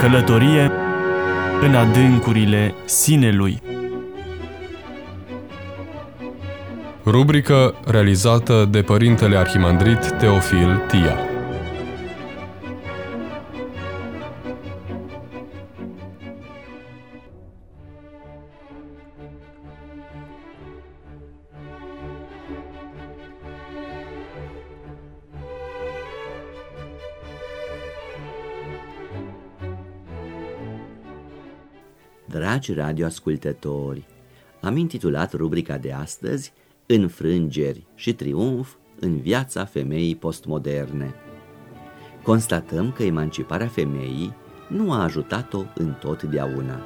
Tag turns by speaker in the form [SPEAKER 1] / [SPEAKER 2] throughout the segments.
[SPEAKER 1] Călătorie în adâncurile sinelui.
[SPEAKER 2] Rubrică realizată de Părintele Arhimandrit Teofil Tia.
[SPEAKER 3] Dragi radioascultători, am intitulat rubrica de astăzi Înfrângeri și triumf în viața femeii postmoderne. Constatăm că emanciparea femeii nu a ajutat-o în totdeauna.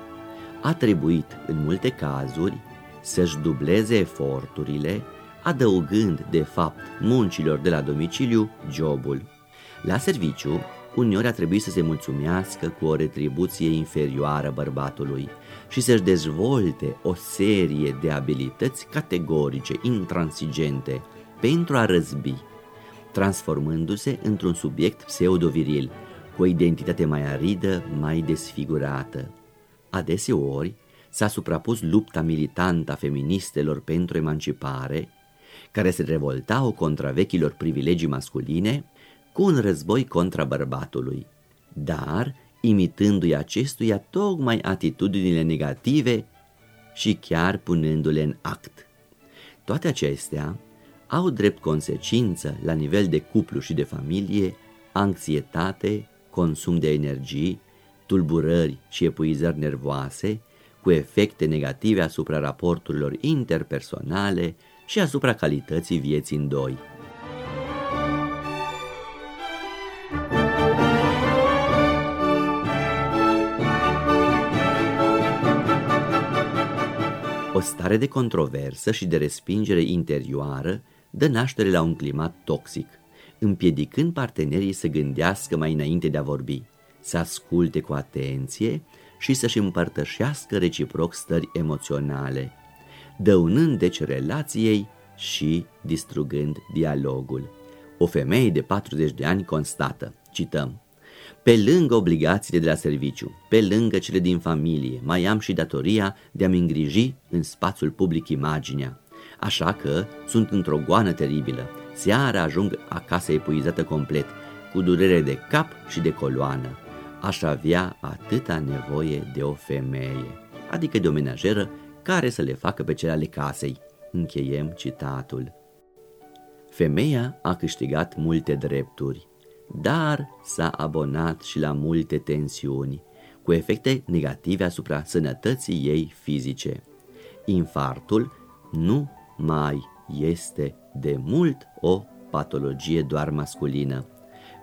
[SPEAKER 3] A trebuit, în multe cazuri, să-și dubleze eforturile, adăugând, de fapt, muncilor de la domiciliu jobul. La serviciu, uneori a trebuit să se mulțumească cu o retribuție inferioară bărbatului și să-și dezvolte o serie de abilități categorice, intransigente, pentru a răzbi, transformându-se într-un subiect pseudoviril, cu o identitate mai aridă, mai desfigurată. Adeseori s-a suprapus lupta militantă a feministelor pentru emancipare, care se revoltau contra vechilor privilegii masculine, cu un război contra bărbatului, dar imitându-i acestuia tocmai atitudinile negative și chiar punându-le în act. Toate acestea au drept consecință la nivel de cuplu și de familie anxietate, consum de energii, tulburări și epuizări nervoase, cu efecte negative asupra raporturilor interpersonale și asupra calității vieții în doi. Stare de controversă și de respingere interioară dă naștere la un climat toxic, împiedicând partenerii să gândească mai înainte de a vorbi, să asculte cu atenție și să-și împărtășească reciproc stări emoționale, dăunând deci relației și distrugând dialogul. O femeie de 40 de ani constată, cităm, pe lângă obligațiile de la serviciu, pe lângă cele din familie, mai am și datoria de a-mi îngriji în spațiul public imaginea. Așa că sunt într-o goană teribilă. Seara ajung acasă epuizată complet, cu durere de cap și de coloană. Aș avea atâta nevoie de o femeie, adică de o menajeră care să le facă pe cele ale casei. Încheiem citatul. Femeia a câștigat multe drepturi, dar s-a abonat și la multe tensiuni, cu efecte negative asupra sănătății ei fizice. Infartul nu mai este de mult o patologie doar masculină.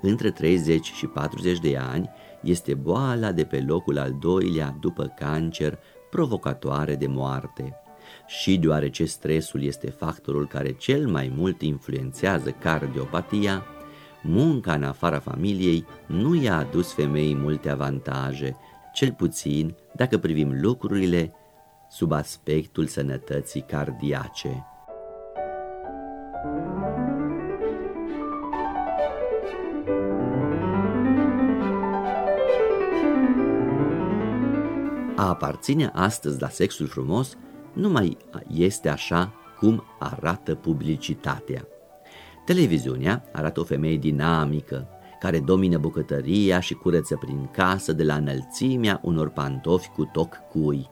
[SPEAKER 3] Între 30 și 40 de ani este boala de pe locul al doilea după cancer provocatoare de moarte. Și deoarece stresul este factorul care cel mai mult influențează cardiopatia, munca în afara familiei nu i-a adus femeii multe avantaje, cel puțin dacă privim lucrurile sub aspectul sănătății cardiace. A aparține astăzi la sexul frumos nu mai este așa cum arată publicitatea. Televiziunea arată o femeie dinamică, care domină bucătăria și curăță prin casă de la înălțimea unor pantofi cu toc cui,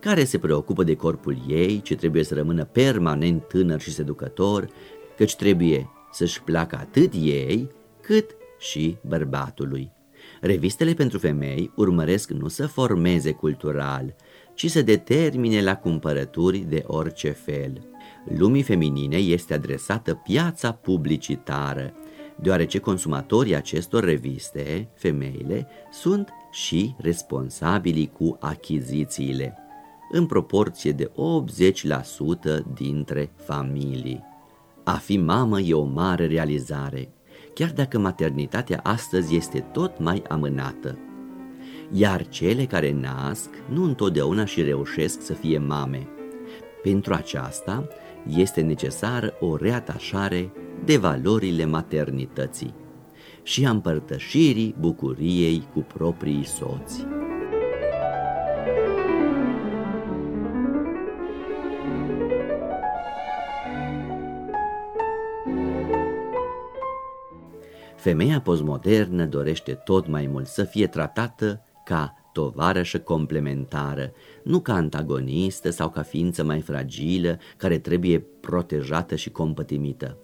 [SPEAKER 3] care se preocupă de corpul ei, ce trebuie să rămână permanent tânăr și seducător, căci trebuie să-și placă atât ei, cât și bărbatului. Revistele pentru femei urmăresc nu să formeze cultural, ci să determine la cumpărături de orice fel lumii feminine este adresată piața publicitară, deoarece consumatorii acestor reviste, femeile, sunt și responsabili cu achizițiile, în proporție de 80% dintre familii. A fi mamă e o mare realizare, chiar dacă maternitatea astăzi este tot mai amânată. Iar cele care nasc nu întotdeauna și reușesc să fie mame. Pentru aceasta, este necesară o reatașare de valorile maternității. și a împărtășirii bucuriei cu proprii soți. Femeia postmodernă dorește tot mai mult să fie tratată ca tovarășă complementară, nu ca antagonistă sau ca ființă mai fragilă care trebuie protejată și compătimită.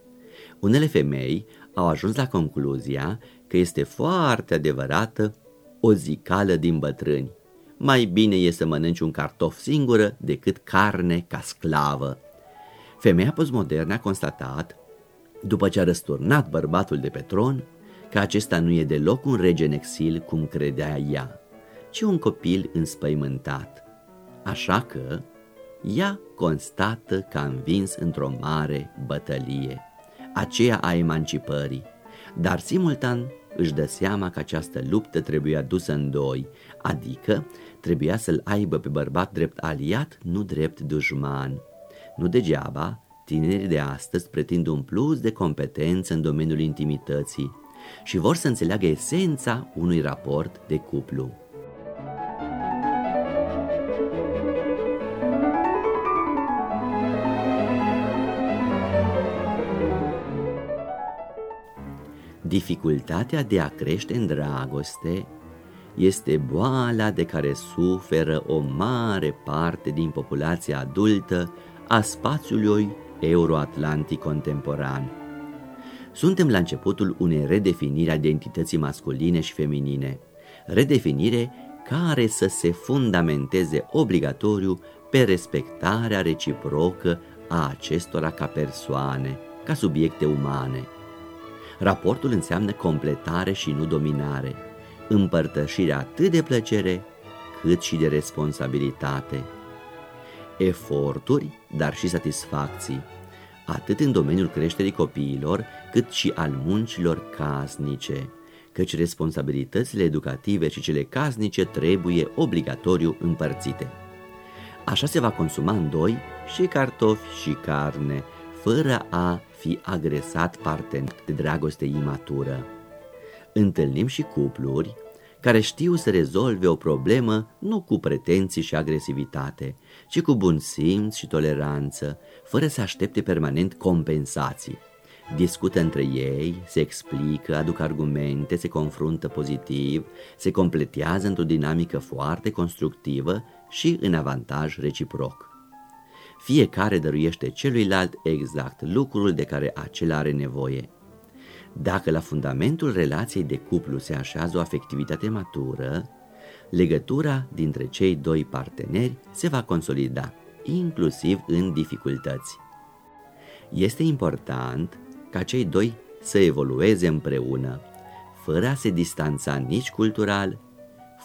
[SPEAKER 3] Unele femei au ajuns la concluzia că este foarte adevărată o zicală din bătrâni. Mai bine e să mănânci un cartof singură decât carne ca sclavă. Femeia postmodernă a constatat, după ce a răsturnat bărbatul de pe tron, că acesta nu e deloc un rege în exil cum credea ea ci un copil înspăimântat. Așa că ea constată că a învins într-o mare bătălie, aceea a emancipării, dar simultan își dă seama că această luptă trebuia dusă în doi, adică trebuia să-l aibă pe bărbat drept aliat, nu drept dușman. Nu degeaba, tinerii de astăzi pretind un plus de competență în domeniul intimității și vor să înțeleagă esența unui raport de cuplu. Dificultatea de a crește în dragoste este boala de care suferă o mare parte din populația adultă a spațiului euroatlantic contemporan. Suntem la începutul unei redefiniri a identității masculine și feminine, redefinire care să se fundamenteze obligatoriu pe respectarea reciprocă a acestora ca persoane, ca subiecte umane – Raportul înseamnă completare și nu dominare, împărtășirea atât de plăcere cât și de responsabilitate. Eforturi, dar și satisfacții, atât în domeniul creșterii copiilor, cât și al muncilor casnice, căci responsabilitățile educative și cele casnice trebuie obligatoriu împărțite. Așa se va consuma în doi și cartofi și carne, fără a fi agresat partener de dragoste imatură. Întâlnim și cupluri care știu să rezolve o problemă nu cu pretenții și agresivitate, ci cu bun simț și toleranță, fără să aștepte permanent compensații. Discută între ei, se explică, aduc argumente, se confruntă pozitiv, se completează într-o dinamică foarte constructivă și în avantaj reciproc. Fiecare dăruiește celuilalt exact lucrul de care acela are nevoie. Dacă la fundamentul relației de cuplu se așează o afectivitate matură, legătura dintre cei doi parteneri se va consolida, inclusiv în dificultăți. Este important ca cei doi să evolueze împreună, fără a se distanța nici cultural,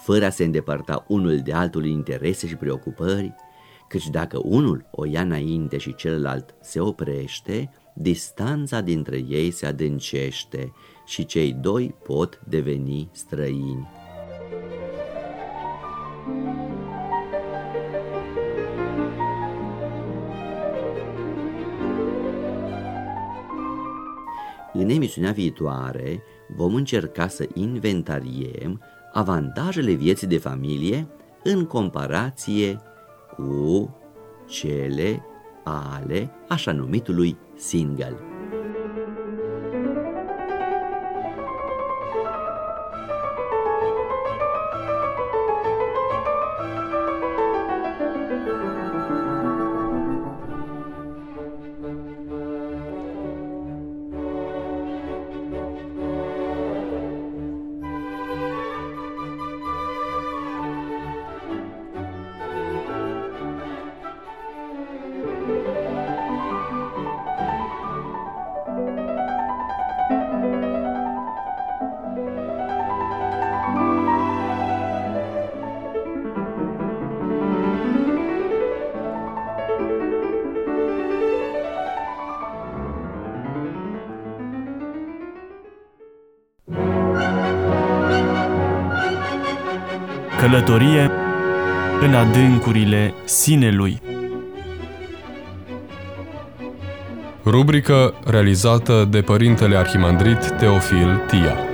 [SPEAKER 3] fără a se îndepărta unul de altul interese și preocupări, căci dacă unul o ia înainte și celălalt se oprește, distanța dintre ei se adâncește și cei doi pot deveni străini. În emisiunea viitoare vom încerca să inventariem avantajele vieții de familie în comparație cu cele ale așa numitului single.
[SPEAKER 1] Călătorie în adâncurile sinelui.
[SPEAKER 2] Rubrică realizată de Părintele Arhimandrit Teofil Tia.